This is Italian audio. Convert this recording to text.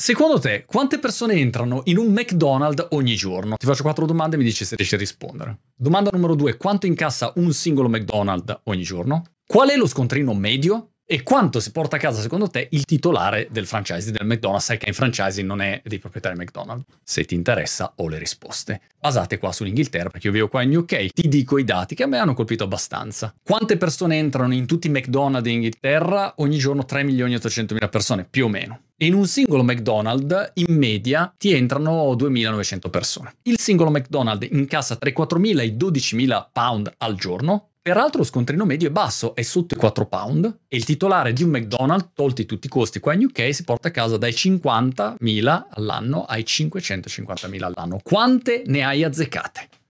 Secondo te, quante persone entrano in un McDonald's ogni giorno? Ti faccio quattro domande e mi dici se riesci a rispondere. Domanda numero due, quanto incassa un singolo McDonald's ogni giorno? Qual è lo scontrino medio? E quanto si porta a casa secondo te il titolare del franchising del McDonald's? Sai che in franchising non è dei proprietari McDonald's. Se ti interessa ho le risposte. Basate qua sull'Inghilterra perché io vivo qua in UK. Ti dico i dati che a me hanno colpito abbastanza. Quante persone entrano in tutti i McDonald's in Inghilterra? Ogni giorno 3 milioni e 800 mila persone, più o meno. E in un singolo McDonald's in media ti entrano 2.900 persone. Il singolo McDonald's incassa tra i 4.000 e i 12.000 pound al giorno Peraltro lo scontrino medio è basso, è sotto i 4 pound e il titolare di un McDonald's, tolti tutti i costi qua in UK, si porta a casa dai 50.000 all'anno ai 550.000 all'anno. Quante ne hai azzeccate?